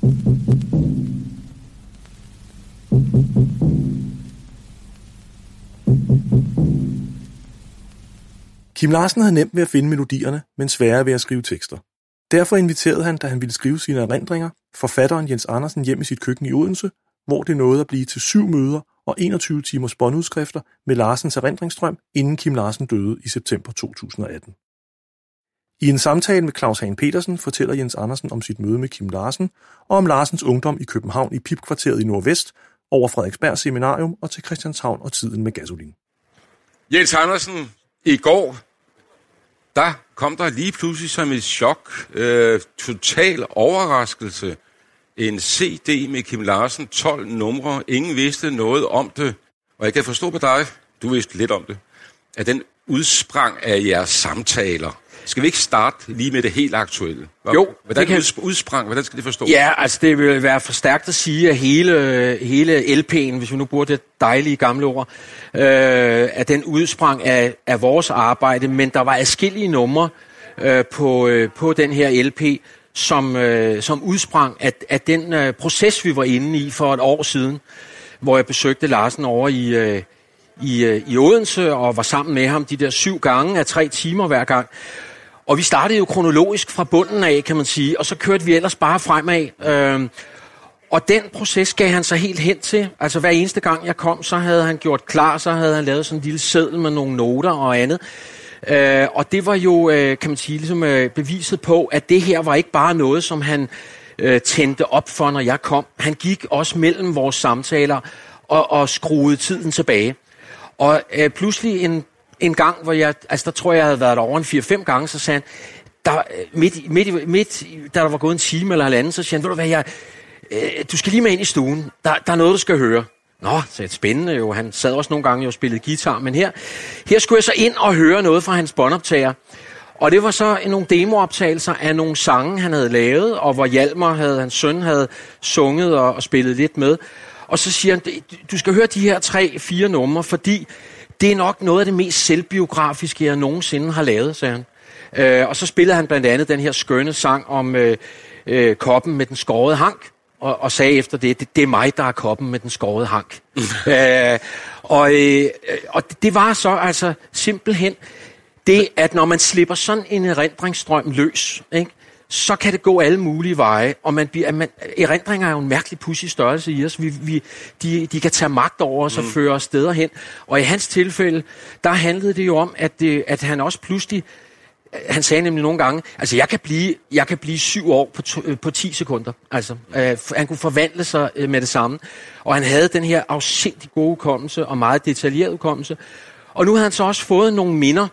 Kim Larsen havde nemt ved at finde melodierne, men sværere ved at skrive tekster. Derfor inviterede han, da han ville skrive sine erindringer, forfatteren Jens Andersen hjem i sit køkken i Odense, hvor det nåede at blive til syv møder og 21 timers båndudskrifter med Larsens erindringsstrøm, inden Kim Larsen døde i september 2018. I en samtale med Claus Hagen Petersen fortæller Jens Andersen om sit møde med Kim Larsen og om Larsens ungdom i København i Pipkvarteret i Nordvest, over Frederiksberg Seminarium og til Christianshavn og tiden med gasolin. Jens Andersen, i går, der kom der lige pludselig som et chok, øh, total overraskelse, en CD med Kim Larsen, 12 numre, ingen vidste noget om det, og jeg kan forstå på dig, du vidste lidt om det, at den udsprang af jeres samtaler. Skal vi ikke starte lige med det helt aktuelle? Jo, Hvordan det kan- uds- udsprang? Hvordan skal det forstås? Ja, altså det vil være for stærkt at sige, at hele, hele LP'en, hvis vi nu bruger det dejlige gamle ord, øh, at den udsprang af, af vores arbejde, men der var adskillige numre øh, på, øh, på den her LP, som, øh, som udsprang af, af den øh, proces, vi var inde i for et år siden, hvor jeg besøgte Larsen over i, øh, i, øh, i Odense og var sammen med ham de der syv gange af tre timer hver gang. Og vi startede jo kronologisk fra bunden af, kan man sige, og så kørte vi ellers bare fremad. Øhm, og den proces gav han sig helt hen til. Altså hver eneste gang jeg kom, så havde han gjort klar, så havde han lavet sådan en lille seddel med nogle noter og andet. Øh, og det var jo, øh, kan man sige, ligesom øh, beviset på, at det her var ikke bare noget, som han øh, tændte op for, når jeg kom. Han gik også mellem vores samtaler og, og skruede tiden tilbage. Og øh, pludselig en, en gang, hvor jeg, altså der tror jeg, jeg havde været der over en 4-5 gange, så sagde han, der, øh, midt, i- midt, midt, da der var gået en time eller halvanden, så siger han, ved du hvad, jeg, øh, du skal lige med ind i stuen. Der, der er noget, du skal høre. Nå, så det spændende jo. Han sad også nogle gange og spillede guitar, men her, her skulle jeg så ind og høre noget fra hans båndoptager. Og det var så nogle demooptagelser af nogle sange, han havde lavet, og hvor Hjalmar, havde, hans søn, havde sunget og, og spillet lidt med. Og så siger han, du skal høre de her tre, fire numre, fordi det er nok noget af det mest selvbiografiske, jeg nogensinde har lavet, sagde han. Øh, og så spillede han blandt andet den her skønne sang om øh, øh, koppen med den skårede hank, og, og sagde efter det, det, det er mig, der er koppen med den skårede hank. øh, og øh, og det, var så altså simpelthen det, at når man slipper sådan en erindringsstrøm løs, ikke, så kan det gå alle mulige veje, og man bliver, man, erindringer er jo en mærkelig pudsig størrelse i os. Vi, vi, de, de kan tage magt over os og Mm. føre os steder hen. Og i hans tilfælde, der handlede det jo om, at, det, at han også pludselig han sagde nemlig nogle gange, altså jeg kan blive, jeg kan blive syv år på, to, øh, på 10 sekunder. Altså, øh, han kunne forvandle sig øh, med det samme. Og han havde den her afsindig gode hukommelse og meget detaljeret hukommelse. Og nu havde han så også fået nogle minder,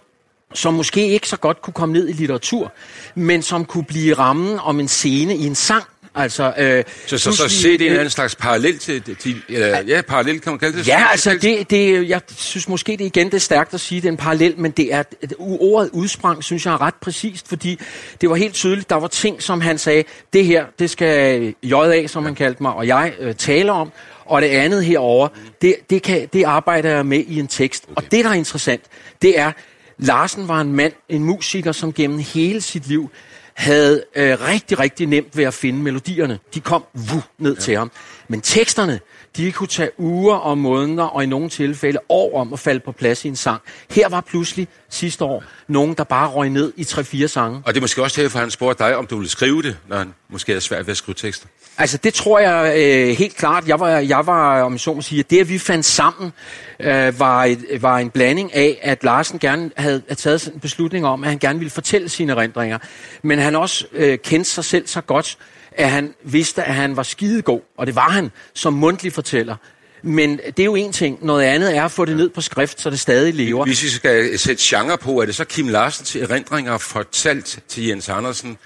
som måske ikke så godt kunne komme ned i litteratur, men som kunne blive rammen om en scene i en sang. Altså, øh, Så, så, så se det er en slags parallel til, til eller, ja, parallel kan man kalde det. Ja, altså det, det, jeg synes måske det igen det er stærkt at sige, det er en parallel, men det er, det- ordet udsprang, synes jeg er ret præcist, fordi det var helt tydeligt, der var ting, som han sagde, det her, det skal J.A., som han kaldte mig, og jeg øh, taler om, og det andet herover, det, det, kan, det arbejder jeg med i en tekst. Okay. Og det, der er interessant, det er, Larsen var en mand, en musiker, som gennem hele sit liv havde øh, rigtig, rigtig nemt ved at finde melodierne. De kom vuh, ned ja. til ham. Men teksterne, de kunne tage uger og måneder, og i nogle tilfælde år om at falde på plads i en sang. Her var pludselig sidste år nogen, der bare røg ned i 3-4 sange. Og det er måske også derfor, han spurgte dig, om du ville skrive det, når han måske er svært ved at skrive tekster. Altså det tror jeg øh, helt klart. Jeg var, jeg var, om så må sige, at det at vi fandt sammen, øh, var, et, var en blanding af, at Larsen gerne havde, havde taget en beslutning om, at han gerne ville fortælle sine erindringer. Men han også øh, kendte sig selv så godt, at han vidste, at han var skidegod. Og det var han som mundtlig fortæller. Men det er jo en ting. Noget andet er at få det ned på skrift, så det stadig lever. Hvis vi skal sætte genre på, er det så Kim Larsens erindringer fortalt til Jens Andersen,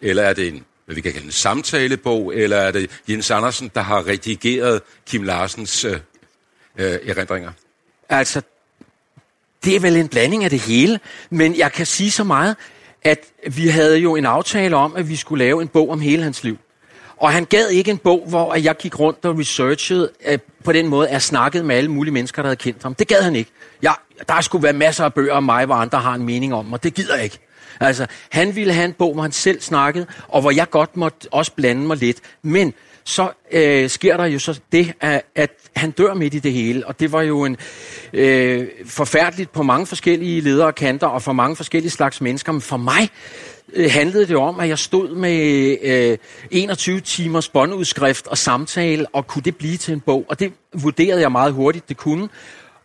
eller er det en, hvad vi kan kalde en samtalebog, eller er det Jens Andersen, der har redigeret Kim Larsens øh, øh, erindringer? Altså, det er vel en blanding af det hele, men jeg kan sige så meget, at vi havde jo en aftale om, at vi skulle lave en bog om hele hans liv. Og han gad ikke en bog, hvor jeg gik rundt og researchede øh, på den måde, at jeg snakkede med alle mulige mennesker, der havde kendt ham. Det gad han ikke. Jeg, der skulle være masser af bøger om mig, hvor andre har en mening om, og det gider jeg ikke. Altså, han ville have en bog, hvor han selv snakkede, og hvor jeg godt måtte også blande mig lidt. Men så øh, sker der jo så det, at, at han dør midt i det hele, og det var jo en øh, forfærdeligt på mange forskellige ledere kanter, og for mange forskellige slags mennesker, men for mig øh, handlede det om, at jeg stod med øh, 21 timers båndudskrift og samtale, og kunne det blive til en bog? Og det vurderede jeg meget hurtigt, det kunne.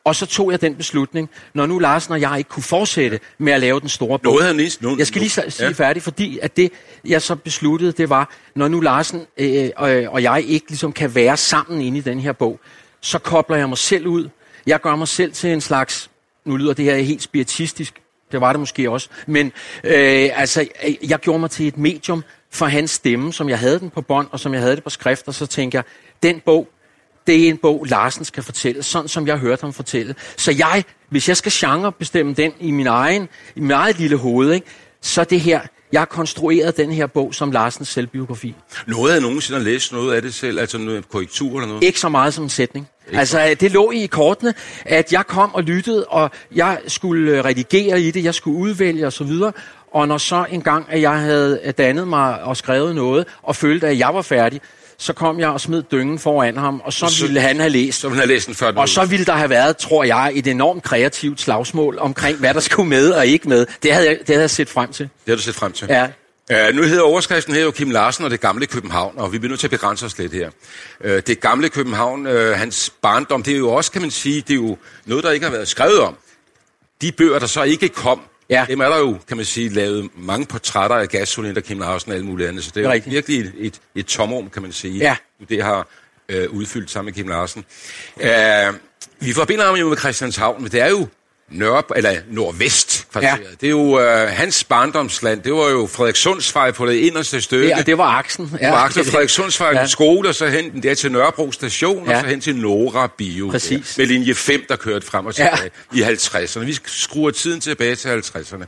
Og så tog jeg den beslutning, når nu Larsen og jeg ikke kunne fortsætte med at lave den store bog. Noget lige, nu, jeg skal lige sige ja. færdig, fordi at det, jeg så besluttede, det var, når nu Larsen øh, og, og jeg ikke ligesom kan være sammen inde i den her bog, så kobler jeg mig selv ud. Jeg gør mig selv til en slags, nu lyder det her helt spiritistisk, det var det måske også, men øh, altså, jeg gjorde mig til et medium for hans stemme, som jeg havde den på bånd, og som jeg havde det på skrift, og så tænker jeg, den bog, det er en bog, Larsen skal fortælle, sådan som jeg hørte ham fortælle. Så jeg, hvis jeg skal genre bestemme den i min egen, i min eget lille hoved, ikke, så det her, jeg har konstrueret den her bog som Larsens selvbiografi. Noget af nogensinde har læst noget af det selv, altså noget korrektur eller noget? Ikke så meget som en sætning. Ikke altså, det lå i kortene, at jeg kom og lyttede, og jeg skulle redigere i det, jeg skulle udvælge osv., og når så en gang, at jeg havde dannet mig og skrevet noget, og følte, at jeg var færdig, så kom jeg og smed dyngen foran ham, og så, så ville han have læst. Så ville han have læst den før Og så ville der have været, tror jeg, et enormt kreativt slagsmål omkring, hvad der skulle med og ikke med. Det havde jeg, det havde jeg set frem til. Det havde du set frem til? Ja. Uh, nu hedder overskriften her jo Kim Larsen og det gamle København, og vi bliver nødt til at begrænse os lidt her. Uh, det gamle København, uh, hans barndom, det er jo også, kan man sige, det er jo noget, der ikke har været skrevet om. De bøger, der så ikke kom, Ja. Dem er der jo, kan man sige, lavet mange portrætter af Gasolin, der Kim Larsen og alle mulige andre. Så det er, det er virkelig et, et, et tomrum, kan man sige. Ja. Det har øh, udfyldt sammen med Kim Larsen. Øh, vi forbinder ham jo med Christianshavn, men det er jo Nørre, eller Nordvest. Ja. Det er jo øh, hans barndomsland. Det var jo Frederikssundsvej på det inderste stykke. Ja, det var aksen. Ja. Det var aksen Frederikssundsvej ja. skole, og så hen der til Nørrebro station, ja. og så hen til Nora Bio. Præcis. Der, med linje 5, der kørte frem og tilbage ja. i 50'erne. Vi skruer tiden tilbage til 50'erne.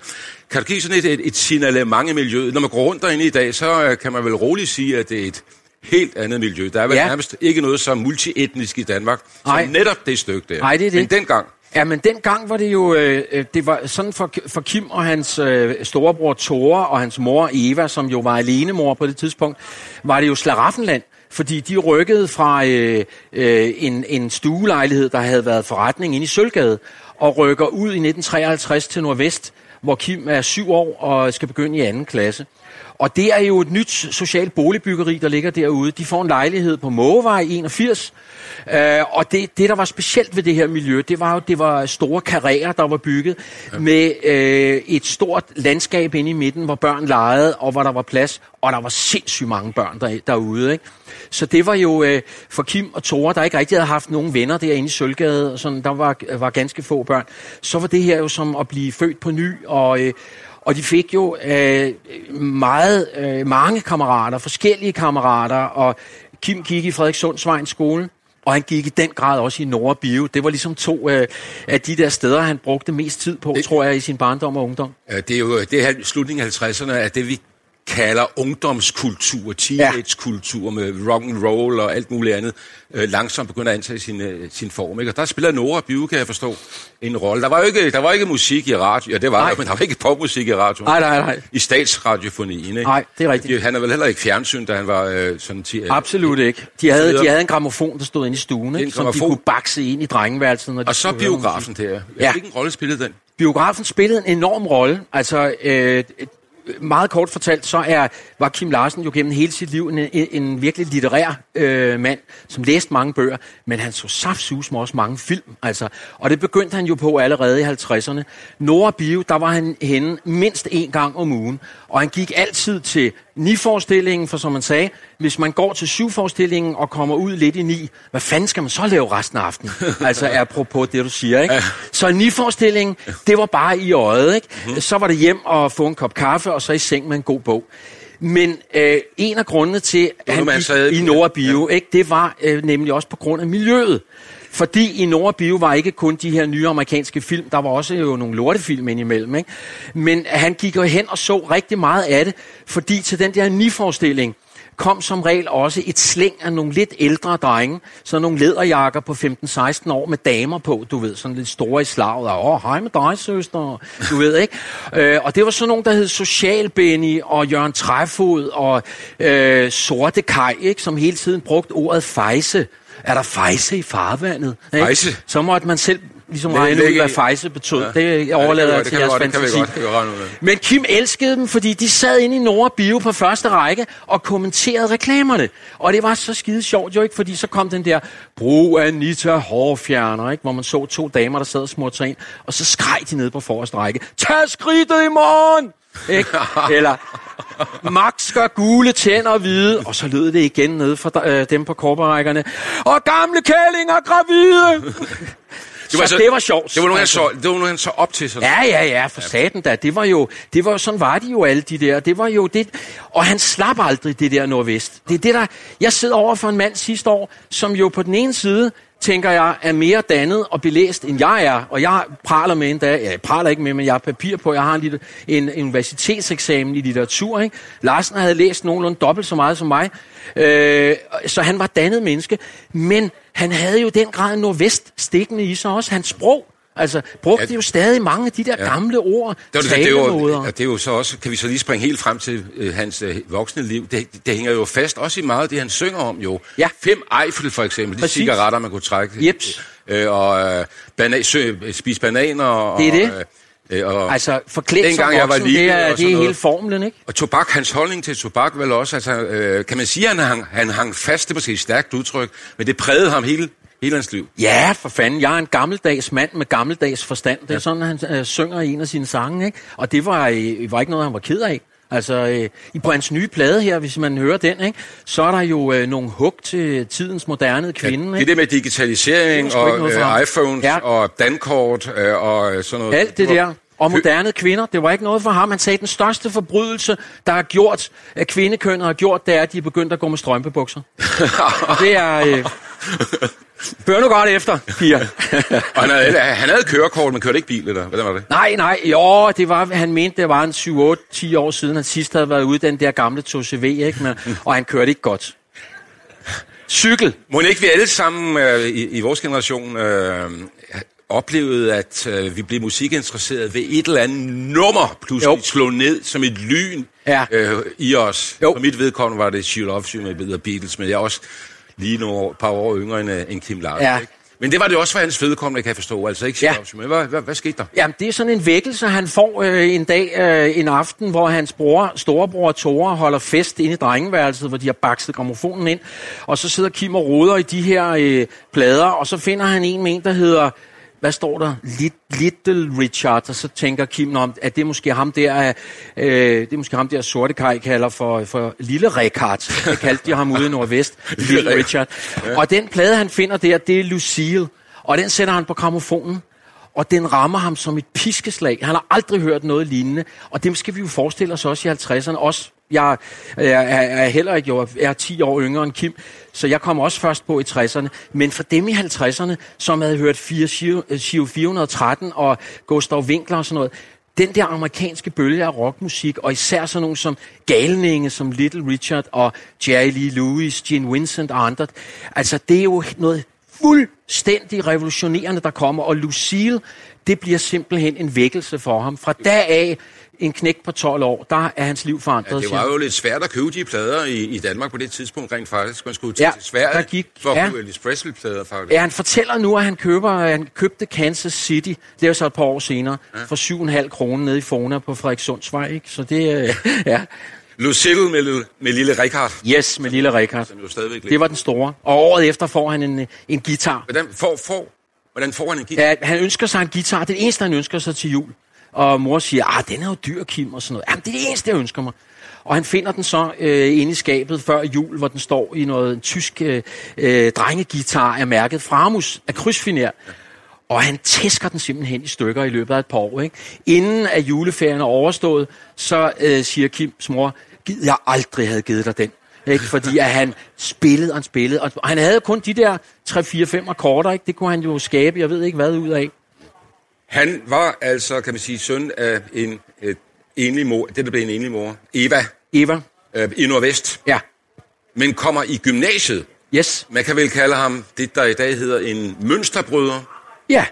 Kan du give sådan et, et, et signalement i miljøet? Når man går rundt derinde i dag, så øh, kan man vel roligt sige, at det er et helt andet miljø. Der er vel ja. nærmest ikke noget så multietnisk i Danmark, som netop det stykke der. Nej, det er det. Men dengang, Ja, men dengang var det jo, øh, øh, det var sådan for, for Kim og hans øh, storebror Tore og hans mor Eva, som jo var alenemor på det tidspunkt, var det jo Slaraffenland. Fordi de rykkede fra øh, øh, en, en stuelejlighed, der havde været forretning inde i Sølvgade, og rykker ud i 1953 til Nordvest, hvor Kim er syv år og skal begynde i anden klasse. Og det er jo et nyt socialt boligbyggeri, der ligger derude. De får en lejlighed på Mågevej 81, øh, og det, det, der var specielt ved det her miljø, det var jo, det var store karrierer, der var bygget ja. med øh, et stort landskab inde i midten, hvor børn legede, og hvor der var plads, og der var sindssygt mange børn der, derude. Ikke? Så det var jo øh, for Kim og Tore, der ikke rigtig havde haft nogen venner derinde i Sølvgade, og sådan, der var, var ganske få børn, så var det her jo som at blive født på ny, og, øh, og de fik jo øh, meget, øh, mange kammerater, forskellige kammerater, og Kim gik i Frederikssundsvejens skole, og han gik i den grad også i Nord Bio. Det var ligesom to øh, af de der steder, han brugte mest tid på, det, tror jeg, i sin barndom og ungdom. Det er jo det her slutningen af 50'erne, at det vi kalder ungdomskultur, teenagekultur med rock and roll og alt muligt andet, øh, langsomt begynder at antage sin, øh, sin form. Ikke? Og der spiller Nora Bue, kan jeg forstå, en rolle. Der var jo ikke, der var ikke musik i radio. Ja, det var nej. der, men der var ikke popmusik i radio. Nej, nej, nej. I statsradiofonien. Ikke? Nej, det er rigtigt. Han er vel heller ikke fjernsyn, da han var øh, sådan 10 Absolut ikke. De havde, de havde en gramofon, der stod inde i stuen, ikke? som de kunne bakse ind i drengeværelset. Når de og så biografen der. Ja. Hvilken rolle spillede den? Biografen spillede en enorm rolle. Altså, øh, meget kort fortalt, så er, var Kim Larsen jo gennem hele sit liv en, en, en virkelig litterær øh, mand, som læste mange bøger, men han så saftsus med også mange film. Altså. Og det begyndte han jo på allerede i 50'erne. Nora Bio, der var han henne mindst en gang om ugen, og han gik altid til ni-forestillingen, for som man sagde, hvis man går til syv-forestillingen og kommer ud lidt i ni, hvad fanden skal man så lave resten af aftenen? altså apropos det, du siger, ikke? Så ni-forestillingen, det var bare i øjet, ikke? Mhm. Så var det hjem og få en kop kaffe, og så i seng med en god bog. Men øh, en af grundene til, at han gik i Nora Bio, ja. ikke, det var øh, nemlig også på grund af miljøet. Fordi i Nora Bio var ikke kun de her nye amerikanske film, der var også jo nogle lortefilm indimellem. Ikke? Men han gik jo hen og så rigtig meget af det, fordi til den der niforestilling, kom som regel også et slæng af nogle lidt ældre drenge, så nogle læderjakker på 15-16 år med damer på, du ved, sådan lidt store i slaget, og åh, hej med dig, søster, du ved, ikke? Øh, og det var sådan nogle, der hed Social Benny og Jørgen Træfod og øh, Sorte Kaj, ikke? som hele tiden brugte ordet fejse. Er der fejse i farvandet? Ikke? Fejse? Så måtte man selv ligesom Læg- regne ud, hvad fejse betød. Ja. Ja. Det Ja, overlader det jeg til jeres godt, det vi fantasi. godt, det af. Men Kim elskede dem, fordi de sad inde i Nora Bio på første række og kommenterede reklamerne. Og det var så skide sjovt jo ikke, fordi så kom den der brug Anita hårfjerner, ikke? hvor man så to damer, der sad og smurte sig ind, og så skreg de ned på forreste række, tag skridtet i morgen! Ikke? Eller, Max skal gule tænder hvide, og så lød det igen ned for øh, dem på korperækkerne. Og gamle kællinger gravide! Det var, så, det var sjovt. Det var noget, han Altså. så, det var noget, han så op til sig. Ja, ja, ja, for saten da. Det var jo, det var sådan var de jo alle de der. Det var jo det, og han slap aldrig det der nordvest. Det er det der, jeg sidder over for en mand sidste år, som jo på den ene side, tænker jeg, er mere dannet og belæst, end jeg er. Og jeg praler med endda, ja, jeg praler ikke med, men jeg har papir på, jeg har en, lille, en, en universitetseksamen i litteratur. Ikke? Larsen havde læst nogenlunde dobbelt så meget som mig, øh, så han var dannet menneske. Men han havde jo den grad nordvest stikkende i sig også. Hans sprog, altså brugte Ja. jo stadig mange af de der Ja. gamle ord, Det, var, det, det, talemåder. ja, det er jo så også, kan vi så lige springe helt frem til øh, hans øh, voksne liv. Det, det hænger jo fast også i meget af det, han synger om jo. Ja. Fem Eiffel for eksempel, de Præcis. cigaretter, man kunne trække. Jeps. Øh, og øh, bana, sø, spise bananer. Og, Det er det. Øh, og, Altså forklædt som Dengang jeg var voksen, lille det er, og det er hele formlen, ikke? og tobak, hans holdning til tobak vel også, altså, øh, kan man sige, at han han hang fast, det er måske et stærkt udtryk, men det prægede ham hele, hele hans liv. Ja, for fanden. Jeg er en gammeldags mand med gammeldags forstand. Det er sådan, han øh, synger i en af sine sange, ikke? Og det var, øh, var ikke noget, han var ked af. Altså, øh, i- på hans nye plade her, hvis man hører den, ikke, så er der jo øh, nogle hug til tidens moderne kvinde. Det Ja, er det med digitalisering Det og øh, iPhones Ja. og dankort øh, og sådan noget. Alt det der. Og moderne kvinder, det var ikke noget for ham. Han sagde, at den største forbrydelse, der er gjort, at kvindekønnet har gjort, det er, at de er begyndt at gå med strømpebukser. Og det er... Øh, Bør nu godt efter, piger. Og han havde, han havde kørekort, men kørte ikke bil, eller hvordan var det? Nej, nej, jo, det var, han mente, det var en 7-8-10 år siden, han sidst havde været ude den der gamle 2CV, ikke? Men, og han kørte ikke godt. Cykel. Må ikke vi alle sammen øh, i, i vores generation øh, oplevede, at øh, vi blev musikinteresseret ved et eller andet nummer, pludselig Jo. slå ned som et lyn Ja. øh, i os. Jo. For mit vedkommende var det She Loves You med Beatles, men jeg også lige nogle par år yngre end, øh, end Kim Larsen. Ja. Ikke? Men det var det også for hans vedkommende, kan jeg forstå. Altså ikke Ja. Men hvad, hvad, hvad skete der? Jamen, det er sådan en vækkelse, han får øh, en dag, øh, en aften, hvor hans bror, storebror Tore holder fest inde i drengeværelset, hvor de har bakset gramofonen ind. Og så sidder Kim og roder i de her øh, plader, og så finder han en med en, der hedder, hvad står der? Lit- Little Richard. Og så tænker Kim, om, at det er måske ham der, øh, det er måske ham der sorte kaj kalder for, for Lille Richard. Det kaldte de ham ude i Nordvest. Lille Richard. Og den plade, han finder der, det er Lucille. Og den sætter han på gramofonen og den rammer ham som et piskeslag. Han har aldrig hørt noget lignende, og det skal vi jo forestille os også i 50'erne. Også, jeg er, er, er heller ikke jo, jeg er 10 år yngre end Kim, så jeg kom også først på i 60'erne. Men for dem i 50'erne, som havde hørt 4, Giro øh, 413 og Gustav Winkler og sådan noget, den der amerikanske bølge af rockmusik, og især sådan nogle som galninge, som Little Richard og Jerry Lee Lewis, Gene Vincent og andre, altså det er jo noget fuldstændig revolutionerende, der kommer, og Lucille, det bliver simpelthen en vækkelse for ham. Fra dag af, en knæk på 12 år, der er hans liv forandret. Ja, det var jo lidt svært at købe de plader i, i Danmark på det tidspunkt rent faktisk. Man skulle til, Ja, til Sverige der gik- for at ja. købe Elvis Presley-plader faktisk. Ja, han fortæller nu, at han, køber, at han købte Kansas City, det er jo så et par år senere, ja. for 7,5 kroner nede i Fona på Frederikssundsvej. Ikke? Så det, øh, ja. Lucille med, lille- med lille Richard, Yes, med lille Richard. som jo stadigvæk Det var den store. Og året efter får han en, en guitar. Hvordan får, får, hvordan får han en guitar? Ja, han ønsker sig en guitar. Det er det eneste, han ønsker sig til jul. Og mor siger, ah, den er jo dyr, Kim, og sådan noget. Jamen, det er det eneste, jeg ønsker mig. Og han finder den så øh, inde i skabet før jul, hvor den står i noget en tysk øh, øh, drengegitar af mærket Framus af krydsfiner. Og han tæsker den simpelthen i stykker i løbet af et par år. Ikke? Inden at juleferien er overstået, så øh, siger Kims mor, gid jeg aldrig havde givet dig den. Ikke? Fordi at han spillede og han spillede. Og han havde kun de der 3-4-5 akkorder. Ikke? Det kunne han jo skabe, jeg ved ikke hvad ud af. Han var altså, kan man sige, søn af en enlig mor, det der blev en enlig mor, Eva, Eva? øh, i Nordvest. Ja. men kommer i gymnasiet. Yes. Man kan vel kalde ham det, der i dag hedder en mønsterbryder. Ja,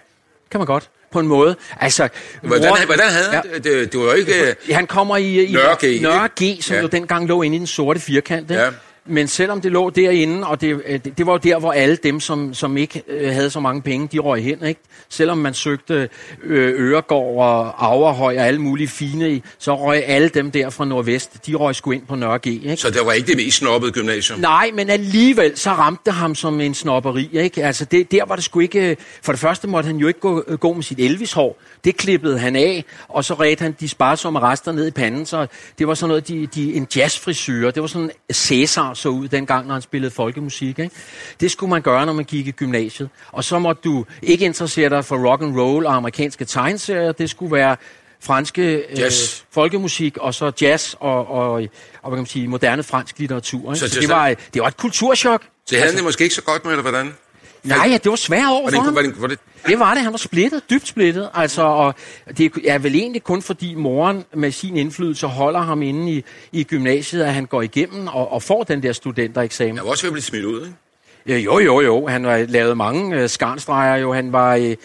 kan man godt på en måde. Altså, Hvordan, hvordan havde han Ja. det? det? Det var jo ikke... øh, Ja, han kommer i, i Nørre G, ikke? Nørre G som Ja. ja. jo dengang lå inde i den sorte firkant. Ikke? Ja. Men selvom det lå derinde, og det, øh, det, det var jo der, hvor alle dem, som, som ikke øh, havde så mange penge, de røg hen. Ikke? Selvom man søgte øh, Øregård og Averhøj og alle mulige fine, så røg alle dem der fra Nordvest, de røg sgu ind på Nørre G. Ikke? Så det var ikke det mest snobbede gymnasium. Nej, men alligevel så ramte det ham som en snopperi. Ikke? Altså det, der var det sgu ikke... For det første måtte han jo ikke gå, gå med sit Elvis-hår. Det klippede han af, og så redte han de sparsomme rester ned i panden. Så det var sådan noget, de, de, en jazzfrisyr. Det var sådan Cæsar så ud dengang, når han spillede folkemusik. Ikke? Det skulle man gøre, når man gik i gymnasiet. Og så måtte du ikke interessere dig for rock and roll og amerikanske tegneserier. Det skulle være franske øh, folkemusik, og så jazz og, og, og hvad kan man sige, moderne fransk litteratur. Ikke? Så Så, det, var, det var et kulturschok. Så havde han det måske ikke så godt med, eller hvordan? Nej, ja, det var svært over Var for det, ham. var det, var det, Det var det. Han var splittet, dybt splittet. Altså, og det er vel egentlig kun fordi moren med sin indflydelse holder ham inde i, i gymnasiet, at han går igennem og, og får den der studentereksamen. jeg var også ved at blive smidt ud, ikke? Ja, jo, jo, jo. Han har lavet mange øh, skarnstreger jo. Han, var, øh,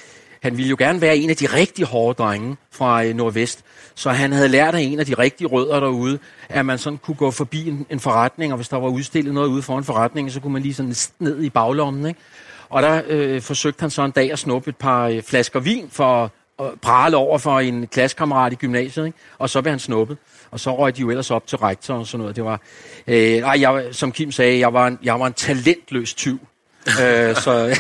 han ville jo gerne være en af de rigtig hårde drenge fra øh, Nordvest. Så han havde lært af en af de rigtige rødder derude, at man sådan kunne gå forbi en, en forretning, og hvis der var udstillet noget ude foran forretningen, så kunne man lige sådan ned i baglommen. Ikke? Og der øh, forsøgte han så en dag at snuppe et par øh, flasker vin for at prale over for en klassekammerat i gymnasiet, ikke? og så blev han snuppet. Og så røg de jo ellers op til rektor og sådan noget. Det var, øh, nej, jeg, som Kim sagde, jeg var en, jeg var en talentløs tyv. øh, så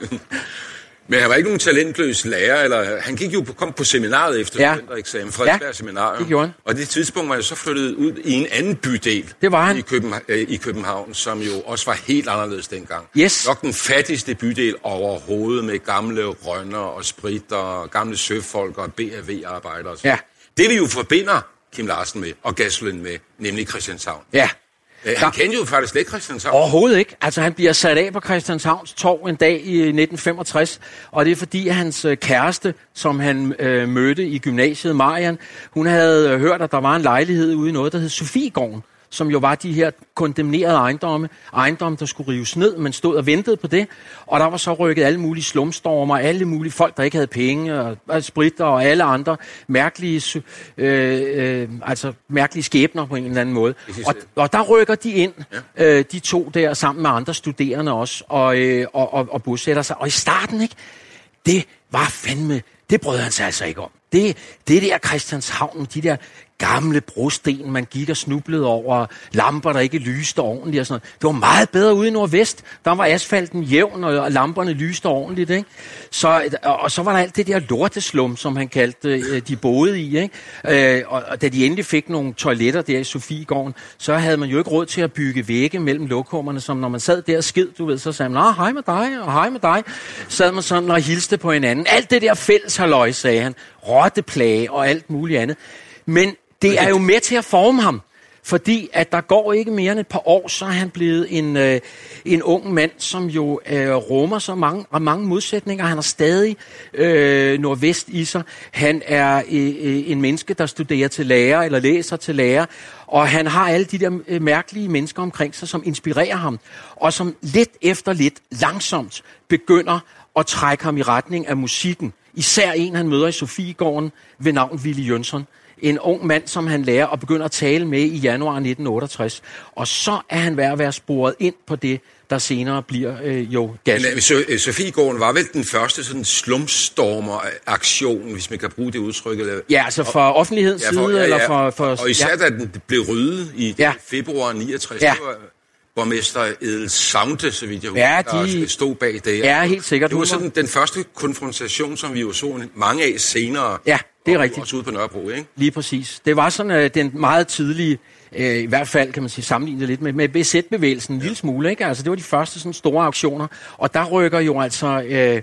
Men han var ikke nogen talentløs lærer, eller han gik jo på, kom på seminaret efter Ja. studentereksamen, Frederiksberg Ja, Seminarium. det gjorde han. Og det tidspunkt var jeg så flyttet ud i en anden bydel Det var han. I, København, øh, i København, som jo også var helt anderledes dengang. Yes. Nok den fattigste bydel overhovedet med gamle rønner og sprit og gamle søfolk og B&V-arbejdere. Ja. Det vi jo forbinder Kim Larsen med, og Gasolin med, nemlig Christianshavn. ja, Øh, Han kendte jo faktisk ikke Christianshavn. Overhovedet ikke. Altså, han bliver sat af på Christianshavns Torv en dag i 1965, og det er fordi, hans øh, kæreste, som han øh, mødte i gymnasiet, Marian, hun havde øh, hørt, at der var en lejlighed ude i noget, der hed Sofiegården, som jo var de her kondemnerede ejendomme, ejendomme, der skulle rives ned, men stod og ventede på det. Og der var så rykket alle mulige slumstormer, alle mulige folk, der ikke havde penge, og, og spritter og alle andre mærkelige, øh, øh, altså mærkelige skæbner på en eller anden måde. Og, og der rykker de ind, ja. øh, de to der, sammen med andre studerende også, og, øh, og, og, og bosætter sig. Og i starten, ikke, det var fandme, det brød han sig altså ikke om. Det, det der Christianshavn, de der gamle brosten, man gik og snublede over, lamper, der ikke lyste ordentligt og sådan noget. Det var meget bedre ude i Nordvest. Der var asfalten jævn, og lamperne lyste ordentligt. Ikke? Så, og, så var der alt det der lorteslum, som han kaldte øh, de boede i. Ikke? Øh, og, og da de endelig fik nogle toiletter der i Sofiegården, så havde man jo ikke råd til at bygge vægge mellem lokummerne, som når man sad der og skid, du ved, så sagde man, ah, hej med dig, og hej med dig. Sad man sådan og hilste på hinanden. Alt det der fælles halløj, sagde han. Rotteplage og alt muligt andet. Men det er jo med til at forme ham. Fordi at der går ikke mere end et par år, så er han blevet en, øh, en ung mand, som jo øh, rummer så mange, og mange modsætninger. Han har stadig øh, nordvest i sig. Han er øh, øh, en menneske, der studerer til lærer, eller læser til lærer. Og han har alle de der øh, mærkelige mennesker omkring sig, som inspirerer ham. Og som lidt efter lidt langsomt begynder at trække ham i retning af musikken. Især en, han møder i Sofiegården ved navn Willy Jønsson. En ung mand, som han lærer og begynder at tale med i januar 1968. Og så er han ved at være sporet ind på det, der senere bliver øh, jo gas. Men øh, øh, Sofiegården var vel den første sådan slumstormer-aktion, hvis man kan bruge det udtryk. Eller, Ja, altså fra offentlighedens Ja, side, eller for... for og især ja. da den blev ryddet i Ja. februar 69, Ja. det var borgmester Edel Saunte, så vidt jeg Ja, husker, de- stod bag det. Ja, helt sikkert. Det var sådan den første konfrontation, som vi jo så mange af senere. Ja, det er og- rigtigt. Også ude på Nørrebro, ikke? Lige præcis. Det var sådan øh, den meget tidlige, øh, i hvert fald kan man sige, sammenlignet lidt med, med BZ-bevægelsen en lille smule. Ikke? Altså, det var de første sådan, store aktioner. Og der rykker jo altså øh,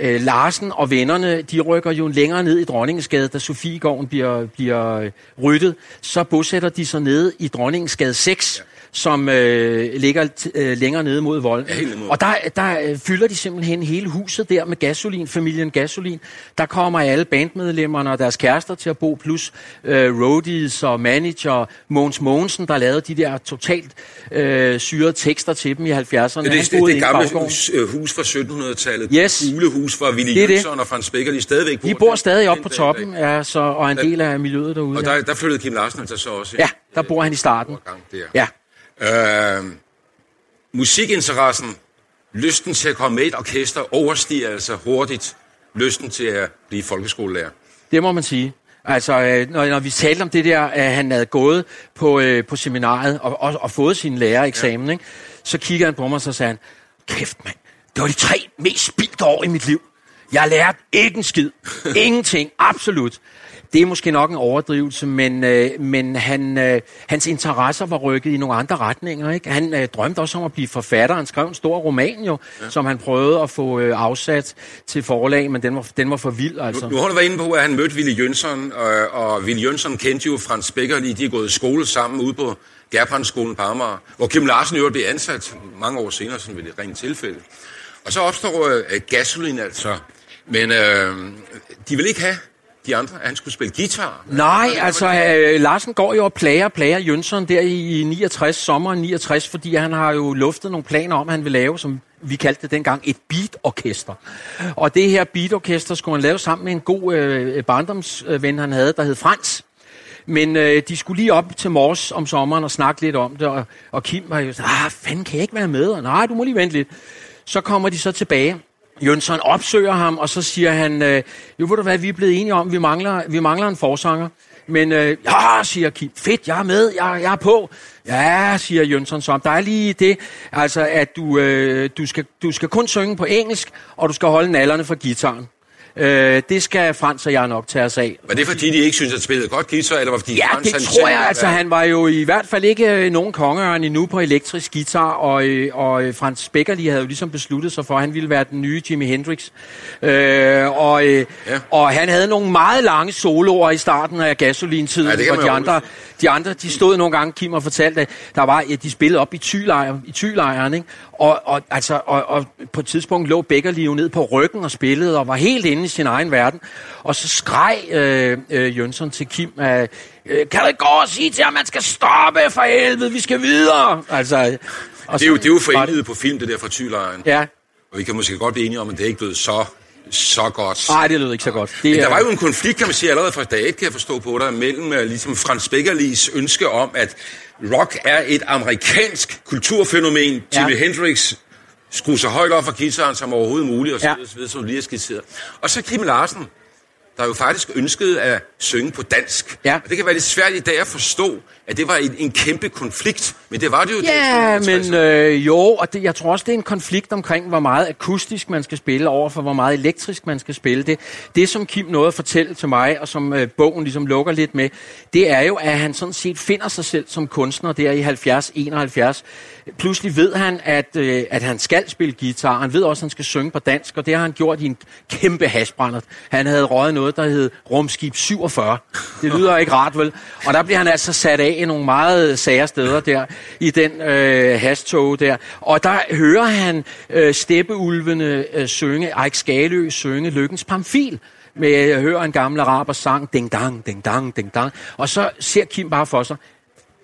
øh, Larsen og vennerne, de rykker jo længere ned i Dronningesgade, da Sofiegården bliver, bliver ryddet. Så bosætter de sig nede i Dronningesgade 6, som øh, ligger øh, længere nede mod volden. Ja, mod og der, der øh, fylder de simpelthen hele huset der med gasolin, familien gasolin. Der kommer alle bandmedlemmerne og deres kærester til at bo, plus øh, roadies og manager. Måns Mogensen, der lavede de der totalt øh, syrede tekster til dem i 70'erne. Det er det, det, det i gamle hus, øh, hus fra 1700-tallet. Yes. Gule hus fra Willy Det det. Jønsson og Frans Becker, de er stadigvæk De bor stadig oppe på toppen, ja, så, og en del af miljøet derude. Og ja. der, der flyttede Kim Larsen altså så også. Ja, der bor han i starten. Ja. Øh, musikinteressen, lysten til at komme med i et orkester, overstiger altså hurtigt lysten til at blive folkeskolelærer. Det må man sige. Altså, øh, når, når vi talte om det der, at han havde gået på, øh, på seminaret og, og, og fået sin lærereksamen, ja. ikke? så kiggede han på mig, og så sagde han, kæft mand, det var de tre mest spildte år i mit liv. Jeg lærte ikke en skid. Ingenting. Absolut. Det er måske nok en overdrivelse, men, øh, men han, øh, hans interesser var rykket i nogle andre retninger. Ikke? Han øh, drømte også om at blive forfatter. Han skrev en stor roman, jo, ja. som han prøvede at få øh, afsat til forlag, men den var, den var for vild. Altså. Nu har du været inde på, at han mødte Willy Jønsson, og, og Willy Jønsson kendte jo Frans Becker lige. De er gået i skole sammen ude på Gerbrandskolen på Amager, hvor Kim Larsen jo blev ansat mange år senere, sådan ved et rent tilfælde. Og så opstår øh, gasolin altså. Men øh, de vil ikke have de andre, at han skulle spille guitar. Nej, altså øh, Larsen går jo og plager, plager Jønsson der i, i 69, sommeren 69, fordi han har jo luftet nogle planer om, at han vil lave, som vi kaldte det dengang, et beatorkester. Og det her beatorkester skulle han lave sammen med en god øh, barndomsven, han havde, der hed Frans. Men øh, de skulle lige op til Mors om sommeren og snakke lidt om det, og, og Kim var jo sådan, ah, fanden, kan jeg ikke være med? Og, Nej, du må lige vente lidt. Så kommer de så tilbage. Jønsson opsøger ham, og så siger han, øh, jo ved du hvad, vi er blevet enige om, vi mangler, vi mangler en forsanger. Men øh, ja, siger Kim, fedt, jeg er med, jeg, jeg er på. Ja, siger Jønsson så. Der er lige det, altså at du, øh, du, skal, du skal kun synge på engelsk, og du skal holde nallerne for gitaren. Øh, det skal Frans og jeg nok tage os af. Var det fordi, de ikke synes at spillede godt guitar, eller var fordi Ja, Frans det han tror jeg. Altså, han var jo i hvert fald ikke øh, nogen kongeørn endnu på elektrisk guitar, og, øh, og øh, Frans Beckerli havde jo ligesom besluttet sig for, at han ville være den nye Jimi Hendrix. Øh, og, Ja. og han havde nogle meget lange soloer i starten af gasolintiden, Ja, hvor de andre, de andre, de stod nogle gange, Kim har fortalt, at der var, ja, de spillede op i Thylejren, i Thylejren, ikke? Og, og, altså, og, og på et tidspunkt lå Beckerli jo ned på ryggen og spillede, og var helt inde i sin egen verden. Og så skreg øh, øh, Jønsson til Kim, øh, øh, kan du ikke gå og sige til ham, at man skal stoppe for helvede, vi skal videre? Altså, og Det er jo, det er jo forenet på film, det der fra Thylejren. Ja, Og vi kan måske godt blive enige om, at det er ikke blevet så, så godt. nej, det lød ikke så godt. Det, Men der er- var jo en konflikt, kan man sige, allerede fra dag 1, kan jeg forstå på dig, mellem uh, ligesom Frans Beckerlis ønske om, at rock er et amerikansk kulturfænomen. Ja. Jimi Hendrix skruer så højt op for guitaren som overhovedet muligt, og så Ja. videre, så videre, som lige har skitseret. Og så Kim Larsen, der jo faktisk ønskede at synge på dansk. Ja. Og det kan være lidt svært i dag at forstå, at det var en, en kæmpe konflikt, men det var det jo. Ja, der i men 60'erne. øh, jo, og det, jeg tror også, det er en konflikt omkring, hvor meget akustisk man skal spille over for, hvor meget elektrisk man skal spille. Det, det som Kim nåede at fortælle til mig, og som øh, bogen ligesom lukker lidt med, det er jo, at han sådan set finder sig selv som kunstner der i 70-71. Pludselig ved han, at, øh, at han skal spille guitar. Han ved også, at han skal synge på dansk, og det har han gjort i en kæmpe hasbrænder. Han havde røget noget, der hed Rumskib 47. Det lyder ikke rart, vel? Og der bliver han altså sat af i nogle meget sære steder der, i den øh, hastog der. Og der hører han øh, steppeulvene øh, synge, Eik Skalø synge Lykkens Pamfil med jeg hører en gammel araber sang, ding dang, ding dang, ding dang. Og så ser Kim bare for sig,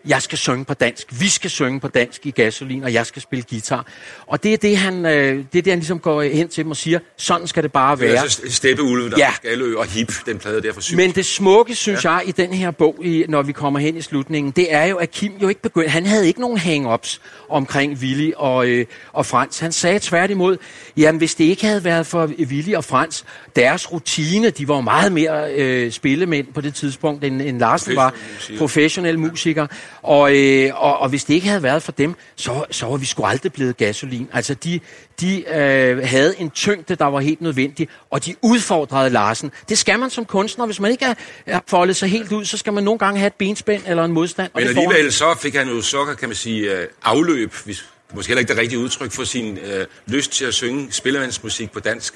jeg skal synge på dansk, vi skal synge på dansk i gasolin, og jeg skal spille guitar. Og det er det, han, øh, det er det, han ligesom går hen til dem og siger, sådan skal det bare Det er være. altså Steppeulve, der Ja. Skalø og Hip, den plade der fra syv. Men det smukke, synes ja. jeg, i den her bog, i, når vi kommer hen i slutningen, det er jo, at Kim jo ikke begyndte, han havde ikke nogen hang-ups omkring Willy og, øh, og Frans. Han sagde tværtimod, jamen hvis det ikke havde været for Willy og Frans, deres rutine, de var jo meget mere øh, spillemænd på det tidspunkt, end, end Larsen var, Professionelle musikere. Og, øh, og, og hvis det ikke havde været for dem, så, så var vi sgu aldrig blevet gasolin. Altså de, de øh, havde en tyngde, der var helt nødvendig, og de udfordrede Larsen. Det skal man som kunstner. Hvis man ikke er, er foldet sig helt ud, så skal man nogle gange have et benspænd eller en modstand. Men alligevel så fik han jo så, kan man sige, øh, afløb, hvis, måske heller ikke det rigtige udtryk for sin øh, lyst til at synge spillemandsmusik på dansk.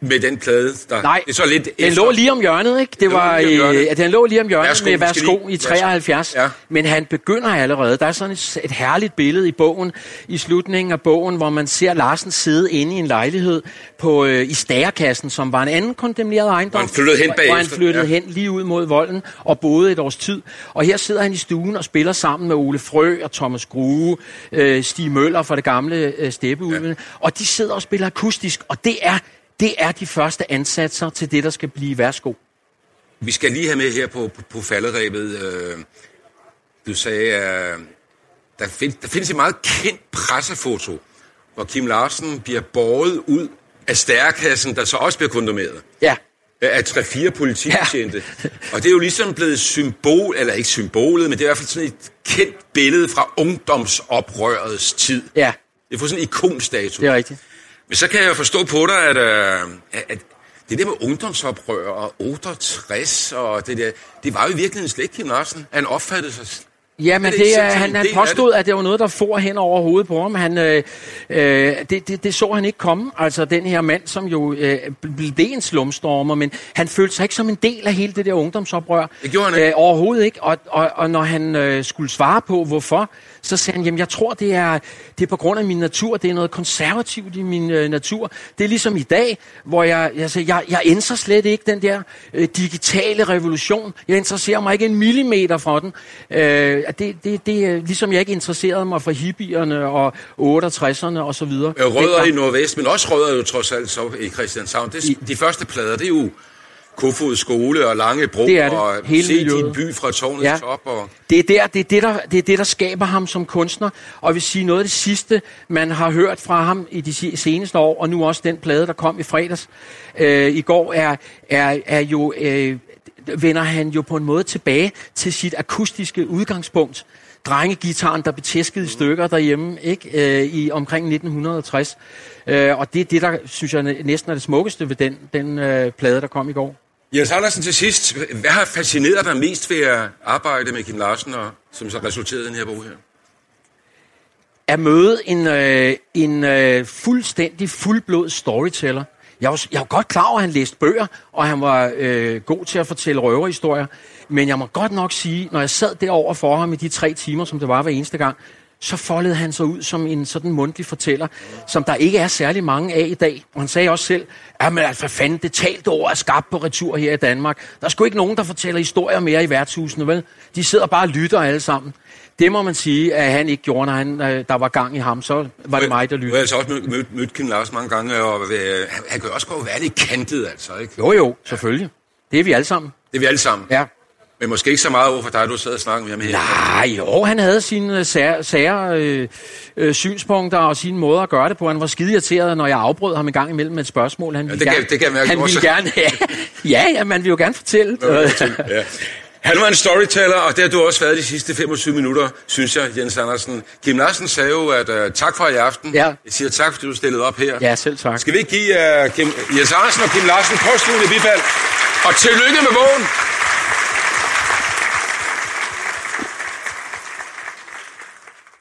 Med den plade? Der, Nej, det er så lidt den efter. lå lige om hjørnet, ikke? Det lå var, om hjørnet. øh, den lå lige om hjørnet Værsgo, med Værsgo lige- i 73. Ja. Men han begynder allerede. Der er sådan et, et herligt billede i bogen, i slutningen af bogen, hvor man ser Larsen sidde inde i en lejlighed på, øh, i Stærekassen, som var en anden kondemneret ejendom. Hvor han flyttede hen Hvor han bagefter, flyttede ja. hen lige ud mod volden og boede et års tid. Og her sidder han i stuen og spiller sammen med Ole Frø og Thomas Grue, øh, Stig Møller fra det gamle øh, Steppeulven. Ja. Og de sidder og spiller akustisk, og det er, det er de første ansatser til det, der skal blive værsgo. Vi skal lige have med her på, på, på falderæbet. Øh, du sagde, at der, find, der findes et meget kendt pressefoto, hvor Kim Larsen bliver båret ud af stærkassen, der så også bliver kondemneret. Ja, af 3-4 politibetjente. Ja. og det er jo ligesom blevet symbol, eller ikke symbolet, men det er i hvert fald sådan et kendt billede fra ungdomsoprørets tid. ja, Det får sådan en ikonstatus. det er rigtigt. Men så kan jeg jo forstå på dig, at, øh, at det der med ungdomsoprør og 68 og det der, det var jo i virkeligheden slet ikke Kim Larsen. Han opfattede sig... Ja, men det det er, han, han påstod, at det var noget, der for hen over hovedet på ham. Han, øh, øh, det, det, det så han ikke komme. Altså den her mand, som jo øh, blev en slumstormer, men han følte sig ikke som en del af hele det der ungdomsoprør. Det gjorde han ikke. Øh, overhovedet ikke. Og, og, og når han øh, skulle svare på, hvorfor, så sagde han, jamen jeg tror, det er, det er på grund af min natur. Det er noget konservativt i min øh, natur. Det er ligesom i dag, hvor jeg, jeg, siger, jeg, jeg ændrer slet ikke den der øh, digitale revolution. Jeg interesserer mig ikke en millimeter for den. Øh, det, det, det er ligesom jeg ikke interesserede mig for hippierne og 68'erne og så videre. Øh, Rødder i Nordvest, men også rødder jo trods alt så i Christianshavn. Det, de første plader, det er jo Kofod skole og Lange Bro Det er det. og Hele Se din miljøet. by fra tårnets Ja. top. Og, Det er, der, det, er det, der, det er det, der skaber ham som kunstner. Og vil sige, noget af det sidste, man har hørt fra ham i de seneste år, og nu også den plade, der kom i fredags øh, i går, er, er, er jo, øh, vender han jo på en måde tilbage til sit akustiske udgangspunkt. Drengegitaren, der blev tæsket i stykker derhjemme ikke? Øh, i omkring 1960. Øh, og det er det, der synes jeg næsten er det smukkeste ved den, den øh, plade, der kom i går. Jens Andersen til sidst, hvad har fascineret dig mest ved at arbejde med Kim Larsen, og, som så resulterede i den her bog her? at møde en, øh, en øh, fuldstændig fuldblod storyteller. Jeg var, jeg var godt klar over, at han læste bøger, og han var øh, god til at fortælle røverhistorier. Men jeg må godt nok sige, når jeg sad derovre for ham i de tre timer, som det var hver eneste gang, så foldede han sig ud som en sådan mundtlig fortæller, som der ikke er særlig mange af i dag. Og han sagde også selv, at men altså, for fanden, det talte ord er skabt på retur her i Danmark. Der er sgu ikke nogen, der fortæller historier mere i værtshusene, vel? De sidder bare og lytter alle sammen. Det må man sige, at han ikke gjorde, når han, øh, der var gang i ham. Så var det mig, der har lyttede. altså også mødt, mødt, mødt Kim Larsen mange gange, og øh, han, han kan også gå og være lidt kantet, altså, ikke? Jo, jo, selvfølgelig. Det er vi alle sammen. Det er vi alle sammen. Ja. Men måske ikke så meget over for dig, du sad og snakkede med ham her. Nej, jo, han havde sine sære, sære øh, øh, synspunkter og sine måder at gøre det på. Han var skide irriteret, når jeg afbrød ham en gang imellem med et spørgsmål. Han ville det kan- gerne, det kan jeg mærke han også. ville gerne, ja, ja, ja, man vil jo gerne fortælle. Ja. Han var en storyteller, og det har du også været de sidste 25 minutter, synes jeg, Jens Andersen. Kim Larsen sagde jo, at uh, tak for i aften. Ja. Jeg siger tak, fordi du stillede op her. ja, selv tak. Skal vi ikke give uh, Kim, Jens Andersen og Kim Larsen påstående bifald? Og tillykke med bogen!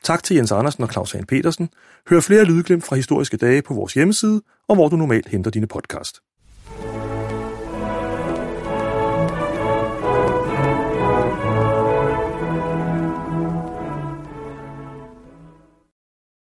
Tak til Jens Andersen og Claus Hagen Petersen. Hør flere lydglimt fra historiske dage på vores hjemmeside, og hvor du normalt henter dine podcast.